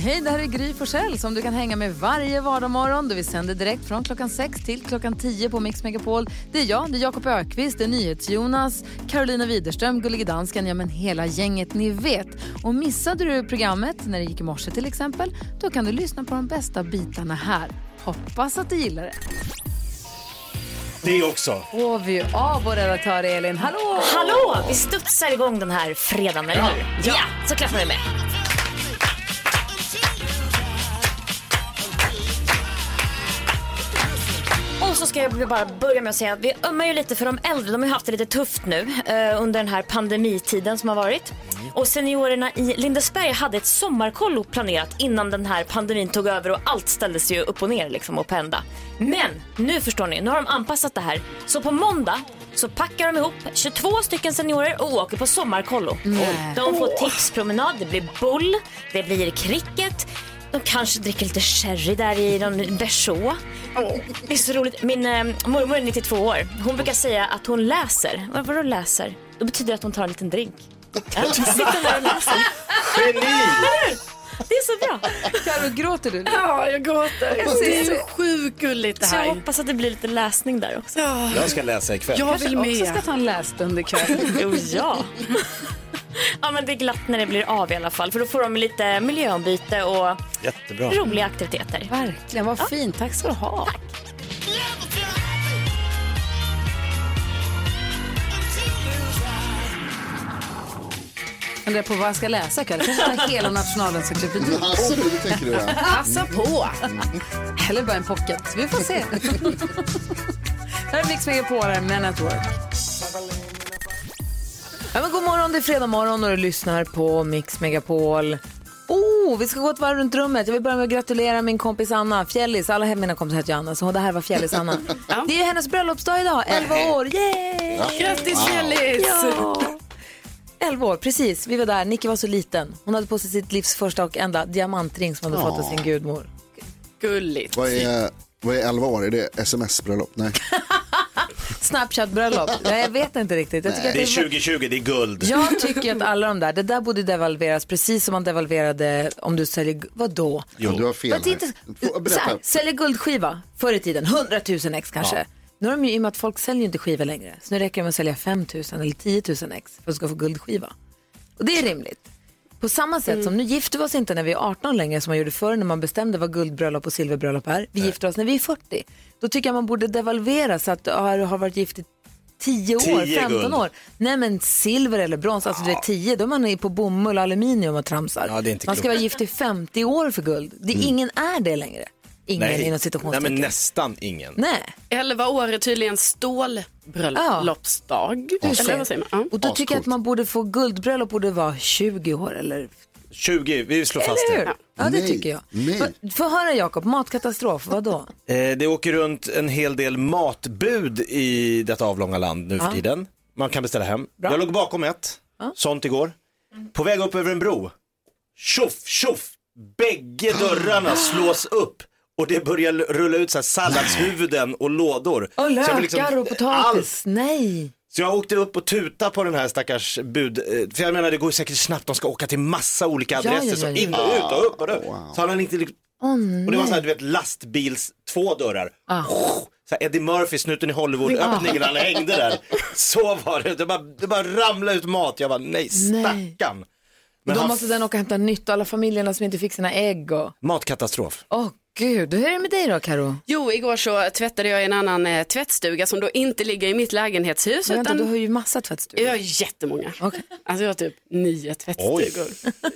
Hej, det här är Gry Forssell som du kan hänga med varje vardagsmorgon. Vi sänder direkt från klockan 6 till klockan 10 på Mix Megapol. Det är jag, det är Jakob Ökvist, det är NyhetsJonas, Carolina Widerström, Gullige Dansken, ja men hela gänget ni vet. Och missade du programmet när det gick i morse till exempel, då kan du lyssna på de bästa bitarna här. Hoppas att du gillar det. Det också. Och vi av vår redaktör Elin. Hallå! Hallå! Vi studsar igång den här fredagen, eller hur? Ja, så klappar vi med. Så ska jag bara börja med att säga att vi ömmar ju lite för de äldre. De har ju haft det lite tufft nu eh, under den här pandemitiden som har varit. Och seniorerna i Lindesberg hade ett sommarkollo planerat innan den här pandemin tog över och allt ställdes ju upp och ner liksom och på ända. Men nu förstår ni, nu har de anpassat det här. Så på måndag så packar de ihop 22 stycken seniorer och åker på sommarkollo. De får tipspromenad, det blir bull, det blir cricket. De kanske dricker lite sherry där i någon berså. Det är så roligt. Min eh, mormor är 92 år. Hon brukar säga att hon läser. Vad vadå läser? Då betyder det att hon tar en liten drink. Ja, hon sitter där och läser. Geni! Det är så bra. Carro, gråter du? Ja, jag gråter. Det är så sjukt gulligt det Så jag här. hoppas att det blir lite läsning där också. Jag ska läsa ikväll. Jag vill också ska med. ta en lässtund ikväll. Jo, ja. Ja, men det är glatt när det blir av i alla fall. För då får de lite miljöombyte och Jättebra. roliga aktiviteter. Verkligen, vad fint. Tack ska du ha. Funderar på vad jag ska läsa ikväll. Kanske ta hela nationalencyklopedin. Alltså, det tänker du ja. Passa på. Eller bara en pocket. Vi får se. Här är Mix Megapol, med Network. Ja, men god morgon, det är fredag morgon och du lyssnar på Mix Megapol. Oh, vi ska gå ett varv runt rummet. Jag vill börja med att gratulera min kompis Anna, Fjällis. Alla mina kompisar heter ju Anna, så det här var Fjällis Anna. Det är hennes bröllopsdag idag, 11 år. Yay! Grattis Fjällis. Ja. 11 år, precis. Vi var där. Nicky var så liten. Hon hade på sig sitt livs första och enda diamantring som hon hade fått av sin gudmor. Gulligt. Vad är, vad är 11 år? Är det sms-bröllop? Nej. Snapchat-bröllop. Nej, jag vet inte riktigt. Jag tycker att Det är det är 2020, det är guld. Jag tycker att alla de där, det där borde devalveras precis som man devalverade om du säljer, vadå? Jo. Du har fel här. Få- så här, säljer guldskiva förr i tiden, 100 000 ex kanske. Nu är de ju, i och med att folk säljer inte skivor längre, så nu räcker det med att sälja 5 000 eller 10 000 ex för att du ska få guldskiva. Och det är rimligt. På samma sätt som nu gifter vi oss inte när vi är 18 längre som man gjorde förr när man bestämde vad guldbröllop och silverbröllop är. Vi gifter oss när vi är 40. Då tycker jag man borde devalvera så att du har, har varit gift i 10 år, 10 15 guld. år. Nej men silver eller brons, alltså det är 10, då är man på bomull och aluminium och tramsar. Ja, man ska klokt. vara gift i 50 år för guld. Det, Ingen är det längre. Ingen inom Nej. Nej, men nästan ingen. Nej. 11 år är tydligen stålbröllopsdag. Du ser. Eller vad säger man? Ja. Och då tycker jag att man borde få guldbröllop borde vara 20 år eller 20, vi slår fast det. Ja, det Nej, tycker jag. nej. Få höra Jakob, matkatastrof, vad då? Eh, Det åker runt en hel del matbud i detta avlånga land nu för tiden. Man kan beställa hem. Jag låg bakom ett, sånt igår. På väg upp över en bro. Tjoff, tjoff! Bägge dörrarna slås upp och det börjar rulla ut så här salladshuvuden och lådor. Och Så jag lökar vill liksom- och potatis, nej. Så jag åkte upp och tutade på den här stackars bud, eh, för jag menar det går säkert snabbt, de ska åka till massa olika Ja, adresser, ja, så ja, ja. in och ut och upp och upp. Så han inte, liksom- och det var så här, du vet lastbils, två dörrar. Ah. Så här Eddie Murphy, snuten i Hollywood, öppningen, han hängde där. Så var det, det bara, det bara ramlade ut mat, jag bara nej stackarn. Men Då han, måste den åka och hämta nytt och alla familjerna som inte fick sina ägg och... matkatastrof. Åh gud, hur är det med dig då Karo? Jo, igår så tvättade jag i en annan eh, tvättstuga som då inte ligger i mitt lägenhetshus. Men vänta, utan... du har ju massa tvättstugor. Jag har jättemånga. Okej. Alltså jag har typ nio tvättstugor.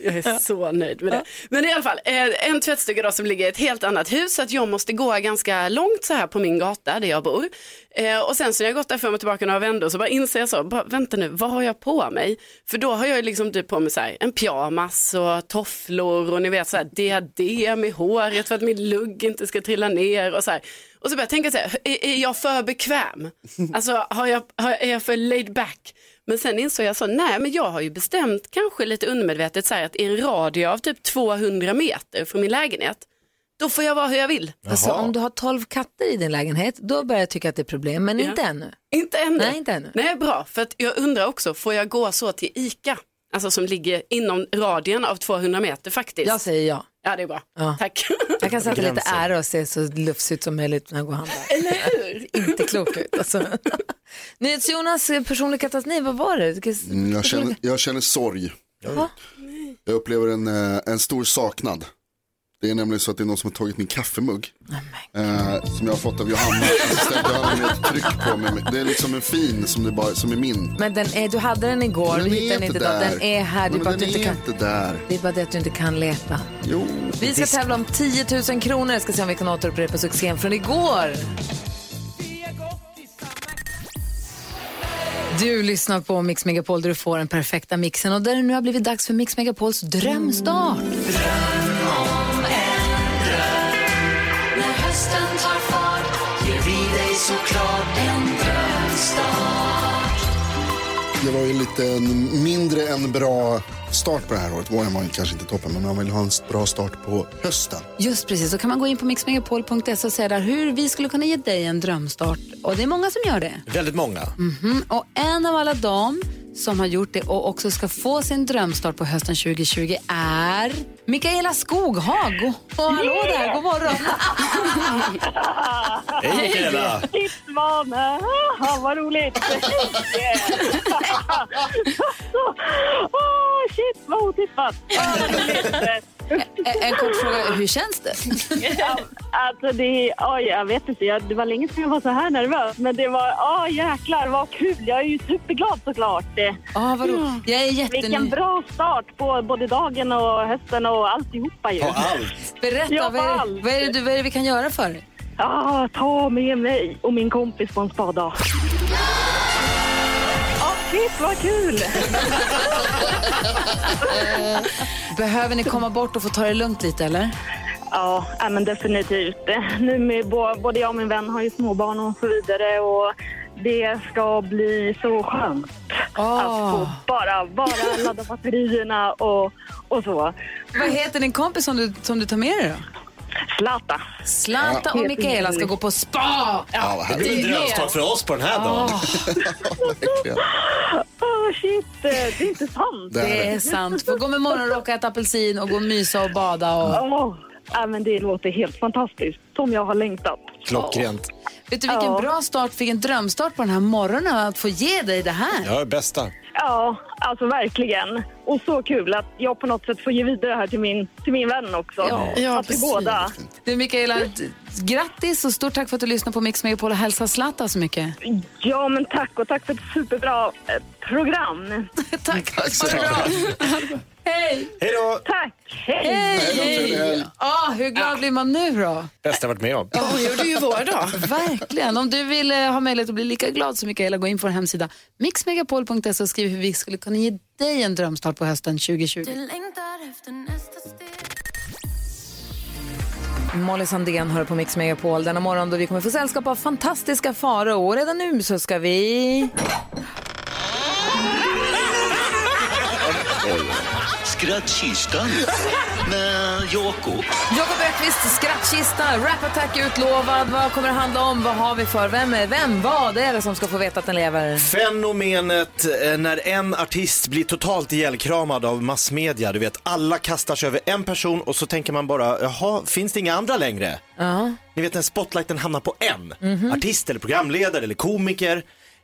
Jag är så nöjd med det. Men i alla fall, eh, en tvättstuga då som ligger i ett helt annat hus så att jag måste gå ganska långt så här på min gata där jag bor. Eh, och sen så när jag gått där fram och tillbaka några vändor så bara inser jag så, bara, vänta nu, vad har jag på mig? För då har jag liksom typ på mig så här, en pyjamas och tofflor och ni vet så här diadem i håret för att min glugg inte ska trilla ner och så här. Och så började jag tänka så här, är, är jag för bekväm? Alltså har jag, har, är jag för laid back? Men sen insåg jag så, nej men jag har ju bestämt kanske lite undermedvetet så här att i en radie av typ 200 meter från min lägenhet, då får jag vara hur jag vill. Alltså, om du har 12 katter i din lägenhet, då börjar jag tycka att det är problem, men Ja. inte ännu. Inte ännu. Nej, inte ännu. Nej, bra. För att jag undrar också, får jag gå så till ICA? Alltså som ligger inom radien av 200 meter faktiskt. Jag säger ja. Ja, det är bra. Ja. Tack. Jag kan sätta lite ära och se så lufsigt som möjligt när jag går och handlar. Eller hur? Inte klok ut alltså. NyhetsJonas eh, personlig katastrof, vad var det? Mm, jag, känner, jag känner sorg. Ja. Jag upplever en, eh, en stor saknad. Det är nämligen så att det är någon som har tagit min kaffemugg. Eh, som jag har fått av Johanna. Johanna med ett tryck på mig. Det är liksom en fin som, det bara, som är min. Men den är, du hade den igår, du den hittade är den inte där. Den är här, det är Men bara den inte är kan. inte där. Det är bara det att du inte kan leta. Jo. Vi ska tävla om 10 000 kronor. Jag ska se om vi kan återupprepa succén från igår. Du lyssnar på Mix Megapol där du får den perfekta mixen och där det nu har blivit dags för Mix Megapols drömstart. Det var ju lite mindre än bra start på det här året. Våren var ju kanske inte toppen, men man vill ha en bra start på hösten. Just precis, så kan man gå in på mixmegapol.se och se där hur vi skulle kunna ge dig en drömstart. Och det är många som gör det. Väldigt många. Mm, och en av alla dem som har gjort det och också ska få sin drömstart på hösten 2020 är Mikaela Skoghag. God, oh, hallå där, god morgon. Hej Mikaela! Tippsvane! Ah, vad roligt! Åh, shit, vad otippat! Ah, vad roligt. En en kort fråga, hur känns det? Ja, Alltså det, oj, jag vet inte, jag, det var länge sedan jag var så här nervös. Men det var, åh jäklar vad kul. Jag är ju superglad såklart. Ah, vad roligt. Jag är Vilken jättenöjd. bra start på både dagen och hösten och alltihopa ju. På allt. Berätta, Ja, vad är, allt. vad, är det, du- vad är det vi kan göra för dig? Ja, ta med mig och min kompis på en spadag. Shit vad kul! Behöver ni komma bort och få ta det lugnt lite eller? Ja, men definitivt. Nu med både jag och min vän har ju småbarn och så vidare och det ska bli så skönt Ah. att få bara, bara ladda batterierna och, och så. Vad heter din kompis som du, som du tar med dig då? Zlata. Zlata och Mikaela ska gå på spa. Ja, vad Det blir en drömstart för oss på den här dagen. Verkligen. Åh shit, det är inte sant. Det Det är sant. Få gå med morgonrock och äta apelsin och gå och mysa och bada. Och... Åh, ja, men det låter helt fantastiskt, som jag har längtat. Klockrent. Vet du vilken bra start, vilken drömstart på den här morgonen att få ge dig det här. Ja, bästa. Ja, alltså verkligen. Och så kul att jag på något sätt får ge vidare det här till min, till min vän också. Ja, att vi precis. båda. Du Mikaela, grattis och stort tack för att du lyssnade på Mix Megapol och hälsa Zlatan så mycket. Ja, men tack och tack för ett superbra eh, program. tack. Tack så Ha det bra. Hej! Hej då! Tack! Hej! Hej! Ah, hur glad blir man nu då? Bästa jag varit med om. Hon gjorde ju vår dag. Verkligen. Om du vill eh, ha möjlighet att bli lika glad som Mikaela, gå in på vår hemsida mixmegapol.se och skriv hur vi skulle kunna ge dig en drömstart på hösten 2020. Molly Sandén hör på Mix Megapol denna morgon då vi kommer få sällskap av fantastiska Farao. Redan nu så ska vi... Skrattkistan med Jakob. Jakob Öqvist, skrattkista, Rap Attack utlovad. Vad kommer det handla om? Vad har vi för? Vem är vem? Vad är det som ska få veta att den lever? Fenomenet eh, när en artist blir totalt ihjälkramad av massmedia. Du vet, alla kastar sig över en person och så tänker man bara, jaha, finns det inga andra längre? Ja. Ni vet när spotlighten hamnar på en. Mhm. Artist eller programledare eller komiker.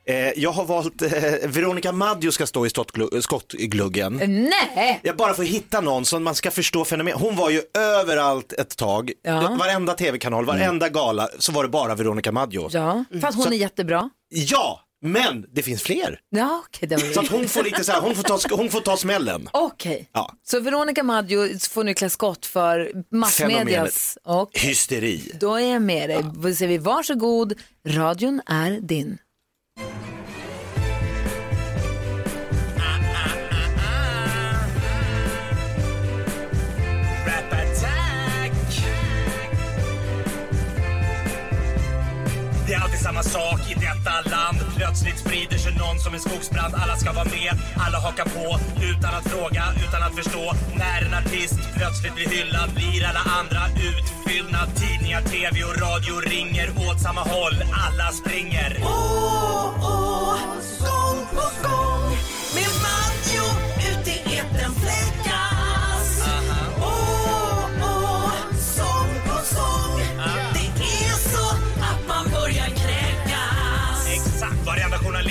Eh, jag har valt eh, Veronica Maggio ska stå i skottglu- skottgluggen. Nej! Jag bara får hitta någon som man ska förstå fenomen. Hon var ju överallt ett tag. Ja. Varenda tv-kanal, varenda gala så var det bara Veronica Maggio. Ja, för att hon är jättebra. Ja, men det finns fler. Ja, okej. det Så att hon får lite så här, hon får ta, hon får ta smällen. Okej. Ja. Så Veronica Maggio får nu klä skott för massmedias... Och Hysteri. då är jag med dig. Då säger vi varsågod, radion är din. Det är alltid samma sak i detta land. Plötsligt sprider sig någon som en skogsbrand. Alla ska vara med, alla hakar på. Utan att fråga, utan att förstå. När en artist plötsligt blir hyllad blir alla andra utfyllda. Tidningar, tv och radio ringer åt samma håll. Alla springer. Oh, oh.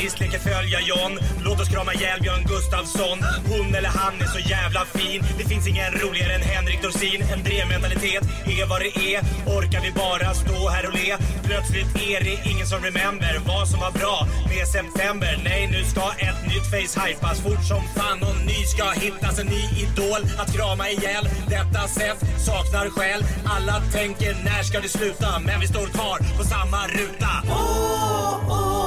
Visst leker följa John. Låt oss krama ihjäl Björn Gustafsson. Hon eller han är så jävla fin. Det finns ingen roligare än Henrik Dorsin. En drevmentalitet är vad det är. Orkar vi bara stå här och le? Plötsligt är det ingen som remember vad som var bra med september. Nej, nu ska ett nytt face hypas fort som fan och ny ska hittas. En ny idol att krama ihjäl. Detta sätt saknar själ. Alla tänker när ska det sluta? Men vi står kvar på samma ruta. Oh, oh.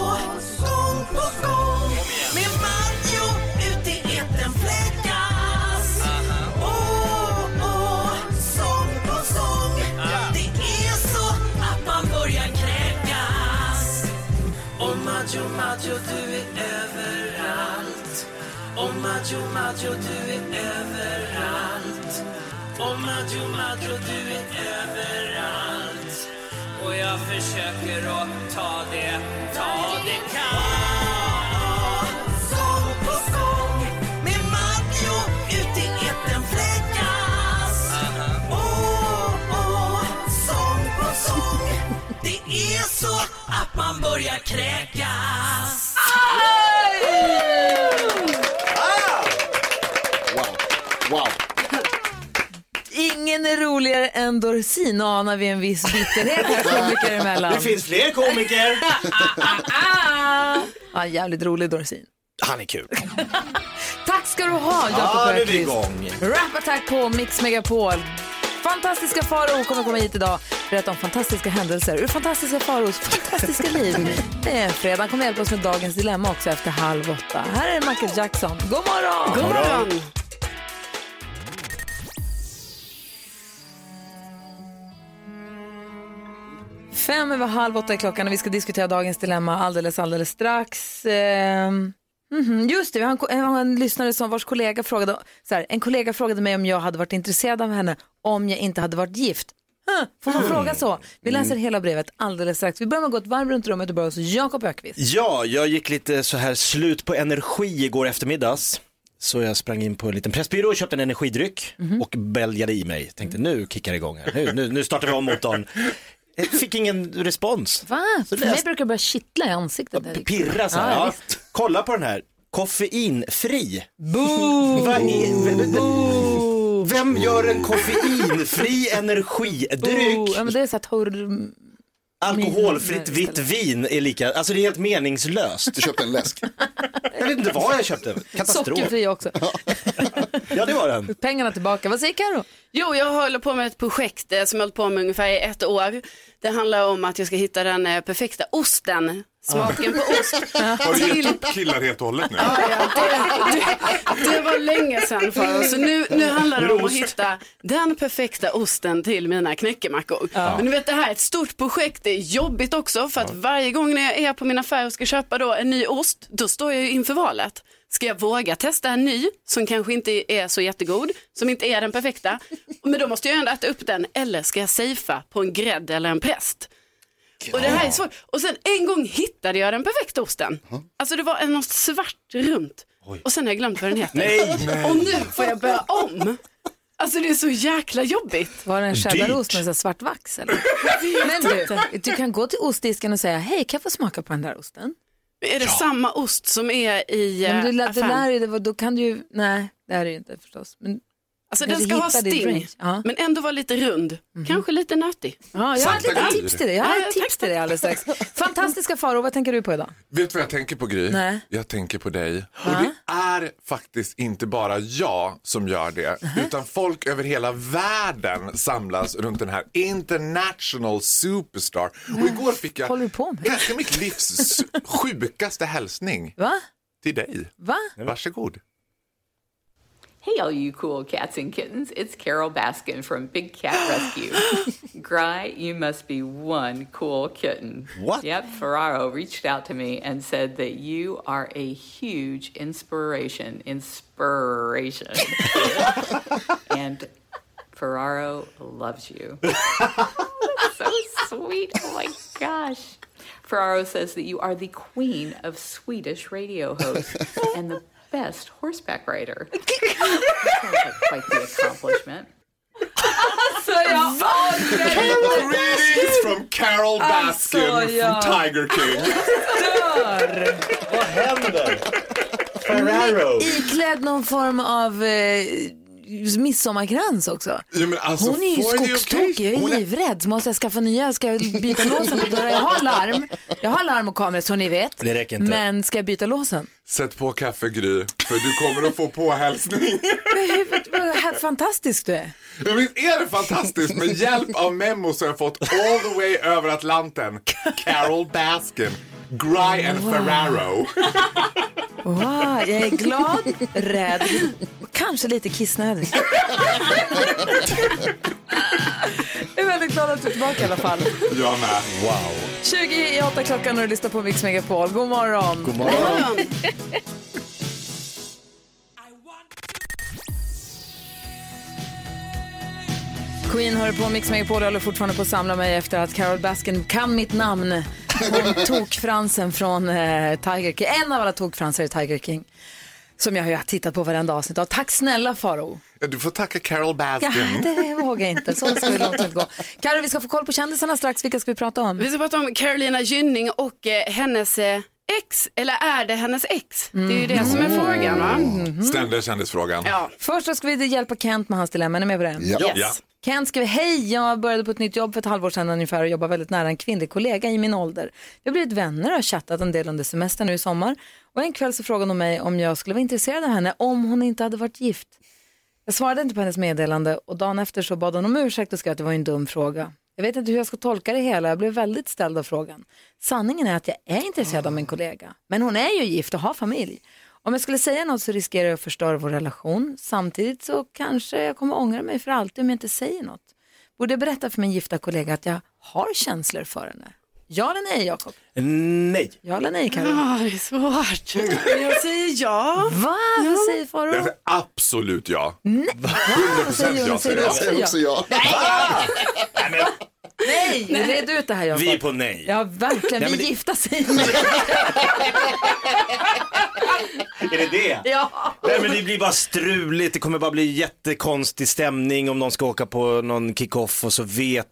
Och Maggio, Maggio, du är överallt. Och Maggio, Maggio, du är överallt. Och jag försöker att ta det, ta det kallt Sång på sång med Maggio ut i etern fläckas. Åh, åh, sång på sång. Det är så att man börjar kräkas. Aj! Ingen är roligare än Dorsin anar vi en viss bitterhet här komiker emellan. Det finns fler komiker. Ja, jävligt rolig Dorsin. Han är kul. Tack ska du ha Jakob Ja, nu är vi Öqvist. igång. Rap Attack på Mix Megapol. Fantastiska Farao kommer komma hit idag berätta om fantastiska händelser ur fantastiska Faraos fantastiska liv. Det är en fredag. Kommer hjälpa oss med dagens dilemma också efter halv åtta. Här är Michael Jackson. God morgon! God morgon! Fem över halv åtta är klockan och vi ska diskutera dagens dilemma alldeles, alldeles strax. Mhm, just det, vi har en, en, en lyssnare som vars kollega frågade, så här, en kollega frågade mig om jag hade varit intresserad av henne om jag inte hade varit gift. Huh, får man fråga så? Vi läser hela brevet alldeles strax. Vi börjar med att gå ett varv runt rummet och börjar hos Jakob Ökvist. Ja, jag gick lite så här slut på energi igår eftermiddags. Så jag sprang in på en liten pressbyrå och köpte en energidryck och bälgade i mig. Tänkte nu kickar det igång här, nu, nu, nu startar vi om motorn. Jag fick ingen respons. Va? För det- mig brukar det börja kittla i ansiktet. där. Pirra så här. Ja, Ja, visst. Kolla på den här, koffeinfri. Boo! Vad är, vem gör en koffeinfri energidryck? Ja, men det är så här torr... Alkoholfritt vitt vin är lika, alltså det är helt meningslöst. Du köpte en läsk. Jag vet inte vad jag köpte, katastrof. Sockerfri också. Ja det var den. Pengarna tillbaka. Vad säger Karo? Jo, jag håller på med ett projekt eh, som jag hållit på med ungefär i ett år. Det handlar om att jag ska hitta den eh, perfekta osten, smaken på ost. Har du gett upp killar helt och hållet nu? Ja, ja, det, det, det var länge sedan för oss. Så nu, nu handlar det om att hitta den perfekta osten till mina knäckemackor. Men du vet, det här är ett stort projekt. Det är jobbigt också för att varje gång när jag är på min affär och ska köpa då en ny ost, då står jag ju inför valet. Ska jag våga testa en ny som kanske inte är så jättegod, som inte är den perfekta, men då måste jag ändå äta upp den, eller ska jag safea på en grädde eller en präst? Och det här är svårt. Och sen en gång hittade jag den perfekta osten. Alltså det var en något svart runt. Och sen har jag glömt vad den heter. Nej. Och nu får jag börja om. Alltså det är så jäkla jobbigt. Var det en cheddarost med så här svart vax? Eller? Men du, du kan gå till ostdisken och säga, hej kan jag få smaka på den där osten? Är det samma ost som är i eh, men du, det affären? lär det var- då kan du ju, nej det är det ju inte förstås. Men, Alltså den ska ha sting. Ja. men ändå vara lite rund. Kanske lite nötig. Ja, jag har ett litet tips till dig. Jag har Ja, ett tips till dig alldeles strax. Fantastiska Faro, vad tänker du på idag? Vet du vad jag tänker på Gry? Nej. Jag tänker på dig. Och det är faktiskt inte bara jag som gör det, utan folk över hela världen samlas runt den här international superstar. Och igår fick jag håller du på med? kanske mitt livs sjukaste hälsning Va? till dig. Va? Varsågod. Hey, all you cool cats and kittens. It's Carol Baskin from Big Cat Rescue. Gry, you must be one cool kitten. What? Yep, Ferraro reached out to me and said that you are a huge inspiration. Inspiration. and Ferraro loves you. so sweet. Oh my gosh. Ferraro says that you are the queen of Swedish radio hosts and the best horseback rider. Sounds quite the accomplishment. Alltså jag Greetings from Carol Baskin Alltså, ja. from Tiger King. dör! Vad händer? Ferraro. Iklädd någon form av eh, midsommarkrans också. Ja, men alltså, Hon är ju skogstokig, jag är Hon livrädd. Måste jag skaffa nya, ska jag byta låsen på dörren? Jag har larm, jag har larm och kamera så ni vet. Det räcker inte. Men ska jag byta låsen? Sätt på kaffe Gry, för du kommer att få påhälsning. Hur, vad här fantastisk du är. Ja, visst är det fantastiskt? Med hjälp av memo så har jag fått all the way över Atlanten. Carol Baskin, Gry and Wow. Ferraro. Wow, jag är glad, rädd kanske lite kissnödig. Jag är väldigt glad att du är tillbaka i alla fall. Jag med. Wow. 20 i 8 klockan och du lyssnar på Mix Megapol. God morgon. God morgon. Queen hör på Mix Megapol och håller fortfarande på att samla mig efter att Carol Baskin kan mitt namn. Hon tokfransen från eh, Tiger King. En av alla tokfransar i Tiger King. Som jag har tittat på varenda avsnitt av. Tack snälla Faro. Ja, du får tacka Carol Ja, Baskin. det vågar jag inte. Så ska vi låta det gå. Carro, vi ska få koll på kändisarna strax. Vilka ska vi prata om? Vi ska prata om Carolina Gynning och eh, hennes eh, ex, eller är det hennes ex? Det är ju det som är frågan va? Ständiga kändisfrågan. Ja. Först så ska vi hjälpa Kent med hans dilemma. Är ni med på det? Ja. Yes. Ja. Kent skriver, hej, jag började på ett nytt jobb för ett halvår sedan ungefär och jobbar väldigt nära en kvinnlig kollega i min ålder. Vi har blivit vänner och har chattat en del under semestern nu i sommar. Och en kväll så frågade hon mig om jag skulle vara intresserad av henne om hon inte hade varit gift. Jag svarade inte på hennes meddelande och dagen efter så bad hon om ursäkt och skrev att det var en dum fråga. Jag vet inte hur jag ska tolka det hela, jag blev väldigt ställd av frågan. Sanningen är att jag är intresserad av min kollega, men hon är ju gift och har familj. Om jag skulle säga något så riskerar jag att förstöra vår relation. Samtidigt så kanske jag kommer ångra mig för alltid om jag inte säger något. Borde jag berätta för min gifta kollega att jag har känslor för henne? Ja eller nej, Jakob? Nej. Ja eller nej, Karin? Ja, det är svårt. Jag säger ja. Va? Vad säger? Jag säger absolut ja. Nej. 100% säger Jonas? jag säger Säger du ja. också ja. Nej, red ut det här Jakob. Vi är på nej. Ja, verkligen. Nej, vi det- gifta sig. Är det det? ja. Nej men det blir bara struligt, det kommer bara bli jättekonstig stämning om någon ska åka på någon kick-off och så vet,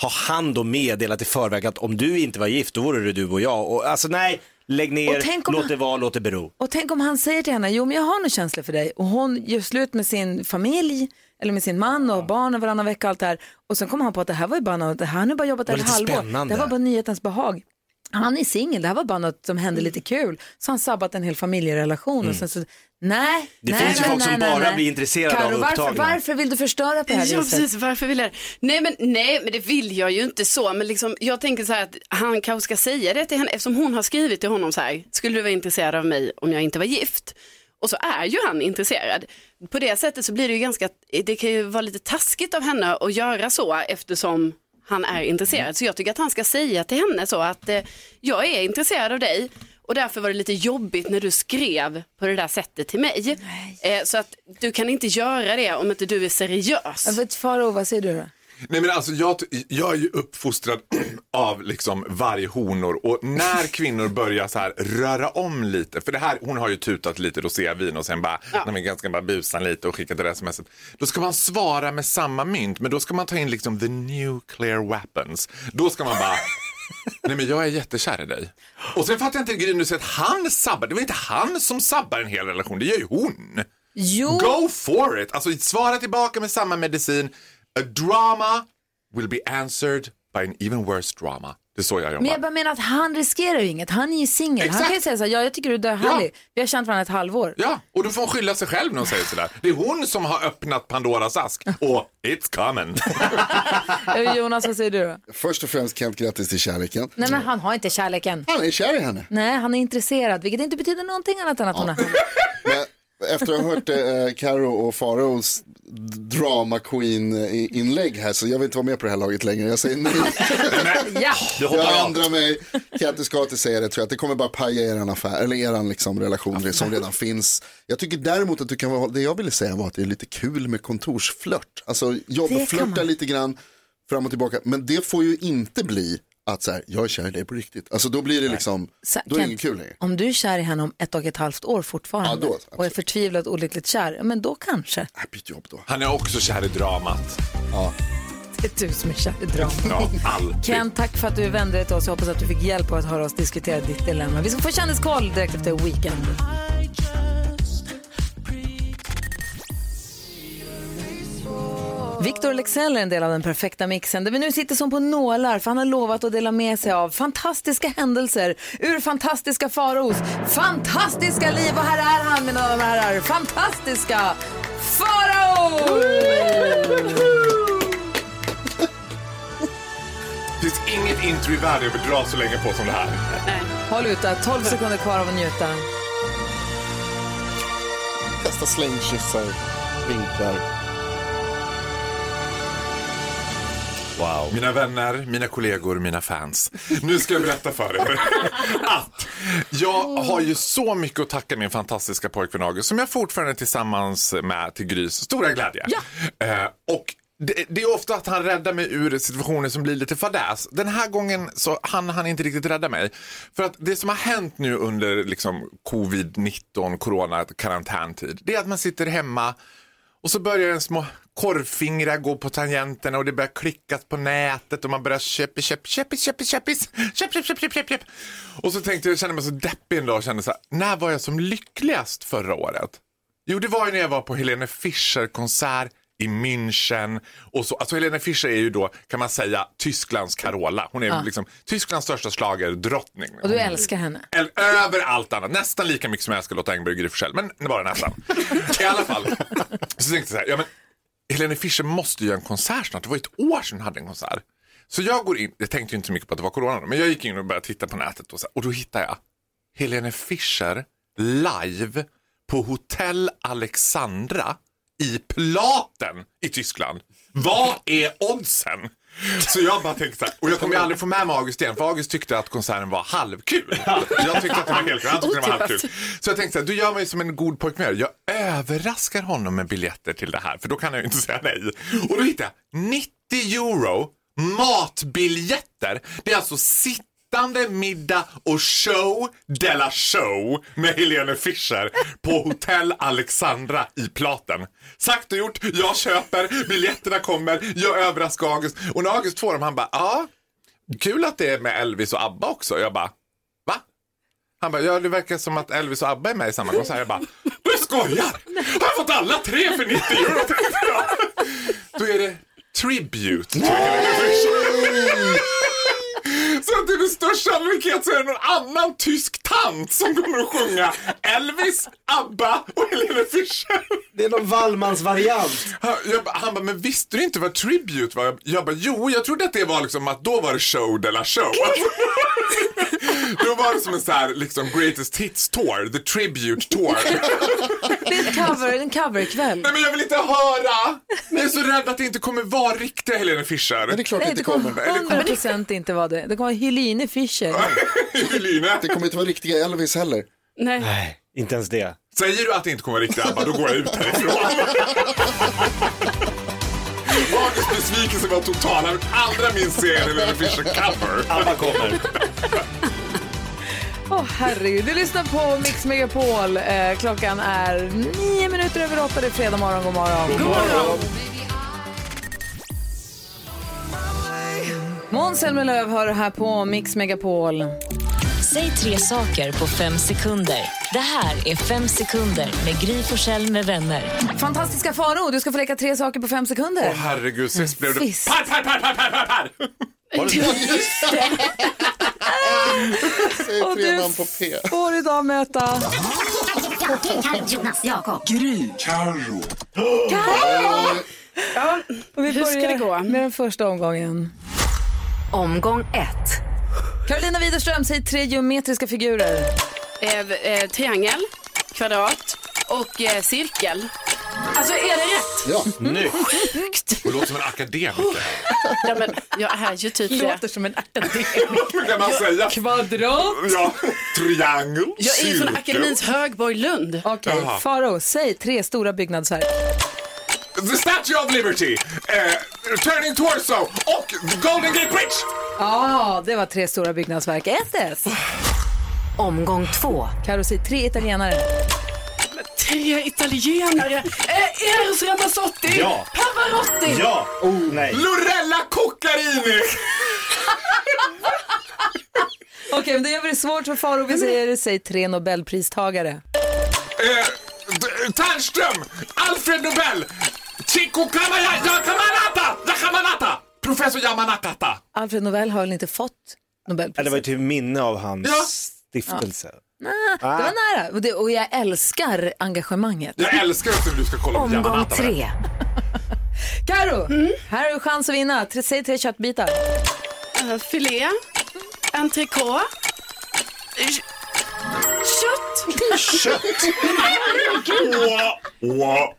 har han då meddelat i förväg att om du inte var gift då vore det du och jag. Och, alltså nej, lägg Och ner, låt han- det vara, låt det bero. Och tänk om han säger till henne, jo men jag har nog känslor för dig. Och hon gör slut med sin familj, eller med sin man och barnen varannan vecka och allt det här. Och sen kommer han på att det här var ju bara något, det här har nu bara jobbat ett halvår. spännande. Det här var bara nyhetens behag. Han är singel, det här var bara något som hände lite kul. Så han sabbat en hel familjerelation. Och sen så, nej, Mm. Det nej, finns ju nej, folk nej, som nej, bara nej. blir intresserade Karo, av varför, upptagna. varför vill du förstöra på det här Ja, viset? precis. Varför vill jag? Nej men, nej, men det vill jag ju inte så. Men liksom, jag tänker så här att han kanske ska säga det till henne eftersom hon har skrivit till honom så här. Skulle du vara intresserad av mig om jag inte var gift? Och så är ju han intresserad. På det sättet så blir det ju ganska, det kan ju vara lite taskigt av henne att göra så eftersom han är intresserad. Så jag tycker att han ska säga till henne så att eh, jag är intresserad av dig och därför var det lite jobbigt när du skrev på det där sättet till mig. Eh, så att du kan inte göra det om inte du är seriös. Faro, vad säger du då? Nej men alltså jag, jag är ju uppfostrad av liksom varghonor och när kvinnor börjar så här röra om lite, för det här, hon har ju tutat lite rosévin och sen bara, när man ganska bara busa lite och skicka det där smset. Då ska man svara med samma mynt, men då ska man ta in liksom the nuclear weapons. Då ska man bara, nej men jag är jättekär i dig. Och sen fattar jag inte grejen, du säger att han sabbar, det var inte han som sabbar en hel relation, det gör ju hon. Jo. Go for it! Alltså svara tillbaka med samma medicin. A drama will be answered by an even worse drama. Det är så jag Men jag jobbar. bara menar att han riskerar ju inget. Han är ju singel. Han kan ju säga så här, ja jag tycker du är döhärlig. Vi har känt varandra ett halvår. Ja, och då får hon skylla sig själv när hon säger sådär. Det är hon som har öppnat Pandoras ask och it's coming. Eh, Jonas, vad säger du då? Först och främst Kent, grattis till kärleken. Nej men han har inte kärleken. Han är kär i henne. Nej, han är intresserad, vilket inte betyder någonting annat än att hon har Men Efter att ha hört eh, Karo och Faraos drama queen eh, inlägg här så jag vill inte vara med på det här laget längre. Jag säger nej. Ja. Jag ändrar mig. Kattis ska inte säga det tror jag. Att det kommer bara paja er affär, eller er liksom, relation som redan finns. Jag tycker däremot att du kan vara, det jag ville säga var att det är lite kul med kontorsflört. Alltså jobba, flörta lite grann fram och tillbaka. Men det får ju inte bli att så här, jag är kär i dig på riktigt. Alltså då blir det liksom, Så, då är det Kent, inget kul längre. Om du är kär i henne om ett och ett halvt år fortfarande Ja, då, och är förtvivlat olyckligt kär, men då kanske. Äh, byt jobb då. Han är också kär i dramat. Ja. Det är du som är kär i drama. Ja, alltid. Ken, tack för att du vände dig till oss. Jag hoppas att du fick hjälp av att höra oss diskutera ditt dilemma. Vi ska få kändiskoll direkt efter Weekend. Victor Lexell är en del av den perfekta mixen där vi nu sitter som på nålar för han har lovat att dela med sig av fantastiska händelser ur fantastiska faros fantastiska liv. Och här är han mina damer och herrar, fantastiska Farao! Det finns inget intro i världen jag vill dra så länge på som det här. Håll ut där, 12 sekunder kvar av att njuta. Kasta slängkyssar, vinklar. Wow. Mina vänner, mina kollegor, mina fans. Nu ska jag berätta för er att jag har ju så mycket att tacka min fantastiska pojkvän August som jag fortfarande är tillsammans med till Grys stora glädje. Eh, och det, det är ofta att han räddar mig ur situationer som blir lite fadäs. Den här gången så han han inte riktigt rädda mig. För att det som har hänt nu under liksom covid-19, corona, karantäntid, det är att man sitter hemma och så börjar en små korvfingrar gå på tangenterna och det börjar klickas på nätet och man börjar köpa, köpa, köpa, köpa, köpa, köp, köp, köp, köp, köp, köp. Och så tänkte jag, jag kände mig så deppig en dag och kände så här, när var jag som lyckligast förra året? Jo, det var ju när jag var på Helene Fischer konsert i München och så. Alltså Helene Fischer är ju då, kan man säga, Tysklands Carola. Hon är Ja. liksom Tysklands största schlagerdrottning. Och du älskar henne. Eller över allt annat. Nästan lika mycket som jag älskar Lotta Engberg och Gry. Men bara nästan. I alla fall. Så tänkte jag så här, ja men Helene Fischer måste ju göra en konsert snart. Det var ett år sedan hon hade en konsert. Så jag går in, jag tänkte ju inte så mycket på att det var corona men jag gick in och började titta på nätet och, så, och då hittade jag Helene Fischer live på Hotell Alexandra i Platen i Tyskland. Vad är oddsen? Så jag bara tänkte så här, och jag kommer ju aldrig få med mig August igen, för August tyckte att konserten var halvkul. Jag tyckte att det var helt kul, han tyckte det var halvkul. Så jag tänkte så här, du gör mig som en god pojkvän. Jag överraskar honom med biljetter till det här, för då kan jag ju inte säga nej. Och då hittade jag 90 euro matbiljetter. Det är alltså sittande middag och show de la show med Helene Fischer på Hotell Alexandra i Platen. Sagt och gjort, jag köper, biljetterna kommer, jag överraskar August. Och när August får dem, han bara, ja, kul att det är med Elvis och ABBA också. Jag bara, va? Han bara, ja det verkar som att Elvis och ABBA är med i samma konsert. Jag bara, du skojar! Har jag fått alla tre för 90 euro? Då är det tribute. Så att det är med största sannolikhet så är det någon annan tysk tant som kommer att sjunga Elvis, ABBA och Helene Fischer. Det är någon Wallmans variant. Han, bara, men visste du inte vad tribute var? Jag bara, jo, jag trodde att det var liksom att då var det show de la show. då var det som en så här, liksom greatest hits tour, the tribute tour. Det är ett cover, en coverkväll. Nej men jag vill inte höra! Jag är så rädd att det inte kommer vara riktiga Helene Fischer. Men det är klart Nej, det det kommer. kommer 100% inte vara det. Det kommer vara Helene Fischer. Helene. Det kommer inte vara riktiga Elvis heller. Nej. Nej, inte ens det. Säger du att det inte kommer vara riktiga ABBA, då går jag ut härifrån. August besvikelse var total. Han vill allra minst se en Helene Fischer cover. ABBA kommer. Åh herregud, du lyssnar på Mix Megapol. Eh, klockan är nio minuter över åtta. Det är fredag morgon. God morgon. God morgon. Måns Zelmerlöw hör här på Mix Megapol. Säg tre saker på fem sekunder. Det här är Fem sekunder med Gry Forssell med vänner. Fantastiska Faro, du ska få leka tre saker på fem sekunder. Åh herregud, sist blev det par, par, par, par, par, par. Säg Och tre du namn på P. får idag möta... Jonas, Jakob. Gry. Carro. Ja, Och vi hur ska det gå? med den första omgången. Omgång ett. Karolina Widerström, säg tre geometriska figurer. Eh, eh, triangel, kvadrat, och eh, cirkel. Alltså är det rätt? Ja. Nu. Sjukt. Du låter som en akademiker. Ja, men jag är ju typ det. Låter som en akademiker. Kan man säga? Kvadrat. Ja, triangel, Jag är från. Akademins Högborg Lund. Okej, Jaha. Faro, säg tre stora byggnadsverk. The Statue of Liberty, eh, Turning Torso och Golden Gate Bridge. Ja, det var tre stora byggnadsverk. Ett S. Omgång två. Karo, säg tre italienare. Tre italienare. Eh, Eros Ramazzotti. Ja. Pavarotti. Ja! Oh, nej. Lorella Coccarini. Okej, men då gör vi det svårt för Faro. Vi säger, säg tre Nobelpristagare. Eh, D- Ternström, Alfred Nobel, Chico Yamanata, Yamanata, professor Yamanakata. Alfred Nobel har väl inte fått Ja, Nobelpriset? det var ju till minne av hans Ja. Stiftelse. Nej, det var nära. Och, det, och jag älskar engagemanget. Jag älskar när du ska kolla på Omgång tre. Karo, här har du chans att vinna. Tre, säg tre köttbitar. Eh, filé. Entrecote. Kött. Kött!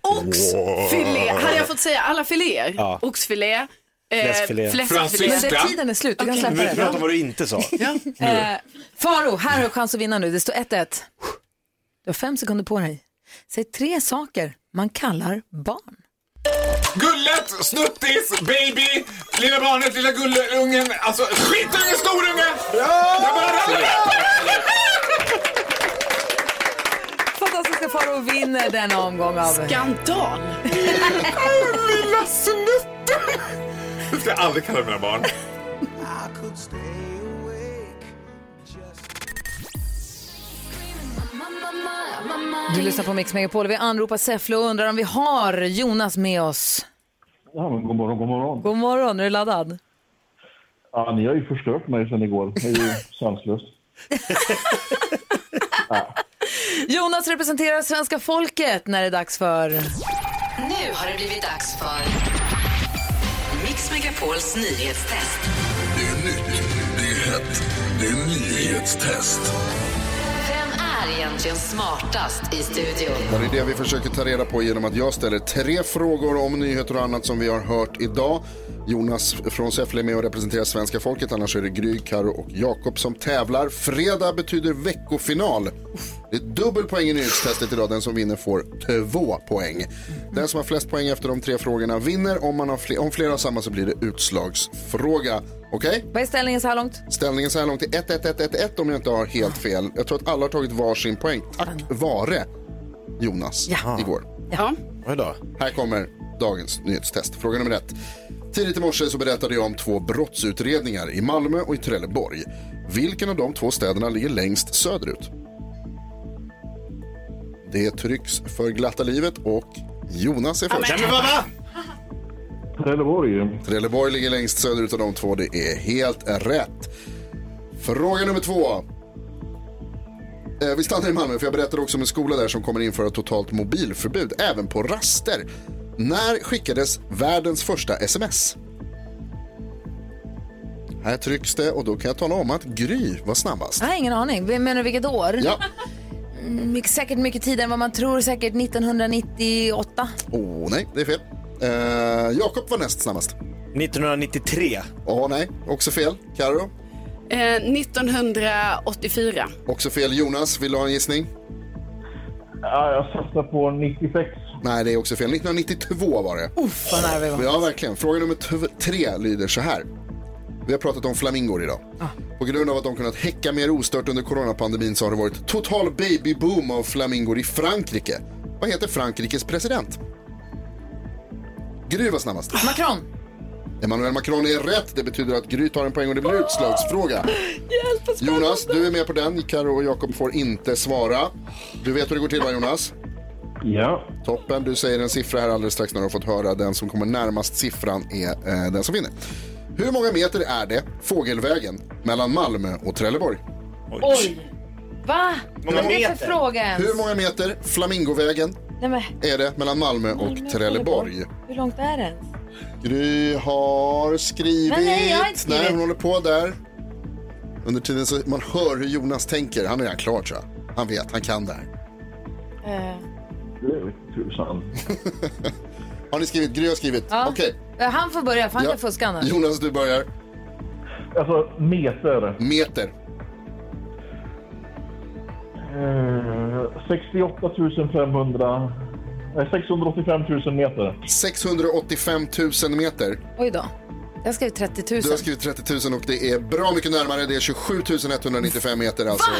Oxfilé. Hade jag fått säga alla filéer? Ja. Oxfilé. Eh, Fläskfilé. fläskfilé. Men det, tiden är slut, du kan Vi släppa vill prata om det. vad du inte sa. Eh, Faro, här har du chans att vinna nu. Det står 1-1. Du har fem sekunder på dig. Säg tre saker man kallar barn. Gullet, snuttis, baby, lilla barnet, lilla gullungen, alltså skitunge, storunge. Ja! Jag bara... Fantastiska Faro vinner denna omgång av... Skandal. Lilla snutten. Det ska jag aldrig kalla mina barn. Du lyssnar på Mix Megapol. Vi anropar Säffle och undrar om vi har Jonas med oss. Ja, men god morgon, god morgon. God morgon, är du laddad? Ja, ni har ju förstört mig sedan igår. Det är ju sanslöst. Jonas representerar svenska folket när det är dags för... Nu har det blivit dags för Megapols nyhetstest. Det är nytt, det är hett, det är nyhetstest. Är egentligen smartast i studion? Ja, det är det vi försöker ta reda på genom att jag ställer tre frågor om nyheter och annat som vi har hört idag. Jonas från Säffle är med och representerar svenska folket. Annars är det Gry, Karo och Jakob som tävlar. Fredag betyder veckofinal. Det är dubbel poäng i nyhetstestet idag. Den som vinner får två poäng. Den som har flest poäng efter de tre frågorna vinner. Om, man har fler, om flera har samma så blir det utslagsfråga. Okej? Vad är ställningen så här långt? Ställningen så här långt är 1-1-1-1-1 om jag inte har helt fel. Jag tror att alla har tagit varsin poäng. Tack vare Jonas igår. Ja. Här kommer dagens nyhetstest. Fråga nummer ett. Tidigt i morse så berättade jag om två brottsutredningar i Malmö och i Trelleborg. Vilken av de två städerna ligger längst söderut? Det trycks för glatta livet och Jonas är först. Nej, men vad va? Trelleborg. Trelleborg ligger längst söderut av de två. Det är helt rätt. Fråga nummer två. Eh, Vi stannar i Malmö för jag berättade också om en skola där som kommer införa totalt mobilförbud även på raster. När skickades världens första sms? Här trycks det och då kan jag tala om att Gry var snabbast. Jag har ingen aning. Vem Menar du vilket år? Ja. Mm, mycket, säkert mycket tidigare än vad man tror. Säkert 1998. Åh nej, det är fel. Eh, Jakob var näst snabbast. 1993. Åh nej, också fel. Karo? Eh, 1984. Också fel. Jonas, vill du ha en gissning? Ja, jag satsar på 96. Nej, det är också fel. 1992 var det. Uff, vad nära vi var. Ja, verkligen. Fråga nummer tre lyder så här. Vi har pratat om flamingor idag. På grund av att de kunnat häcka mer ostört under coronapandemin så har det varit total babyboom av flamingor i Frankrike. Vad heter Frankrikes president? Gry var snabbast. Macron. Emmanuel Macron är rätt. Det betyder att Gry tar en poäng och det blir utslagsfråga. Jonas, du är med på den. Karo och Jakob får inte svara. Du vet hur det går till va Jonas? Ja. Toppen. Du säger en siffra här alldeles strax när du har fått höra. Den som kommer närmast siffran är eh, den som vinner. Hur många meter är det fågelvägen mellan Malmö och Trelleborg? Oj. Va? Många Vad är det för meter? fråga ens? Hur många meter Flamingovägen Nej, men, är det mellan Malmö och Trelleborg? hur långt är det ens? Gry har skrivit. Men nej, jag har inte skrivit. Nej, hon håller på där. Under tiden så man hör hur Jonas tänker. Han är redan klar tror jag. Han vet, han kan det här. Eh, tusan. Har ni skrivit? Gry har skrivit. Ja. Okej. Eh, Han får börja, för han Ja. kan fuska annars. Jonas, du börjar. Alltså, meter. Meter. 68 500... Nej, 685 000 meter. 685 000 meter. Oj då. Jag skrev 30 000. Du har skrivit 30 000 och det är bra mycket närmare. Det är 27 195 meter alltså.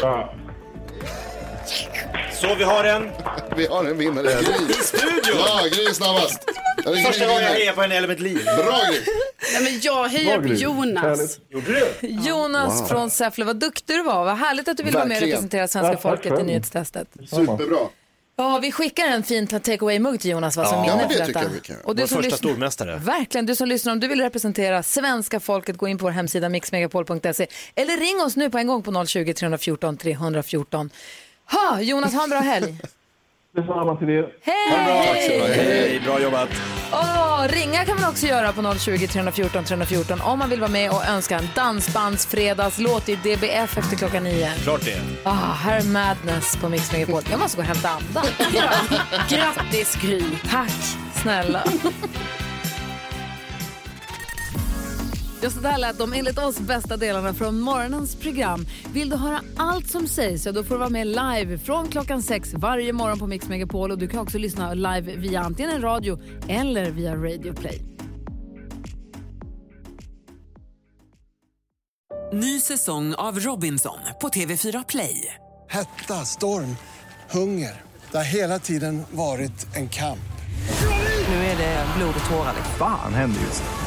Så vi har en. Vi har en vinnare. Gry. I studion. Ja, Gry är snabbast. Ja, det är Första gången jag hejar på en mitt liv. Bra Gry. Nej, men jag hejar på. Jonas. Härligt. Gjorde du? Jonas Wow. från Säffle, vad duktig du var. Vad härligt att du ville vara med och representera svenska Ja, folket i själv. nyhetstestet. Superbra. Ja, vi skickar en fin take away-mugg till Jonas va, som Ja, minne för detta. Och du Vår som första lyssnar- stormästare. Verkligen, du som lyssnar, om du vill representera svenska folket, gå in på vår hemsida mixmegapol.se eller ring oss nu på en gång på 020 314 314. Ha, Jonas, ha en bra helg. Detsamma till er. Hej! Hej, bra jobbat. Åh, ringa kan man också göra på 020 314 314 om man vill vara med och önska en dansbandsfredagslåt i DBF efter klockan nio. Klart det. Ah, här är Madness på Mix Megapol. Jag måste gå och hämta andan. Grattis Gry. Tack, snälla. Ja, så där lät de enligt oss bästa delarna från morgonens program. Vill du höra allt som sägs så då får du vara med live från klockan sex varje morgon på Mix Megapol. Och du kan också lyssna live via antingen en radio eller via Radio Play. Ny säsong av Robinson på TV4 Play. Hetta, storm, hunger. Det har hela tiden varit en kamp. Nu är det blod och tårar. Fan händer just nu.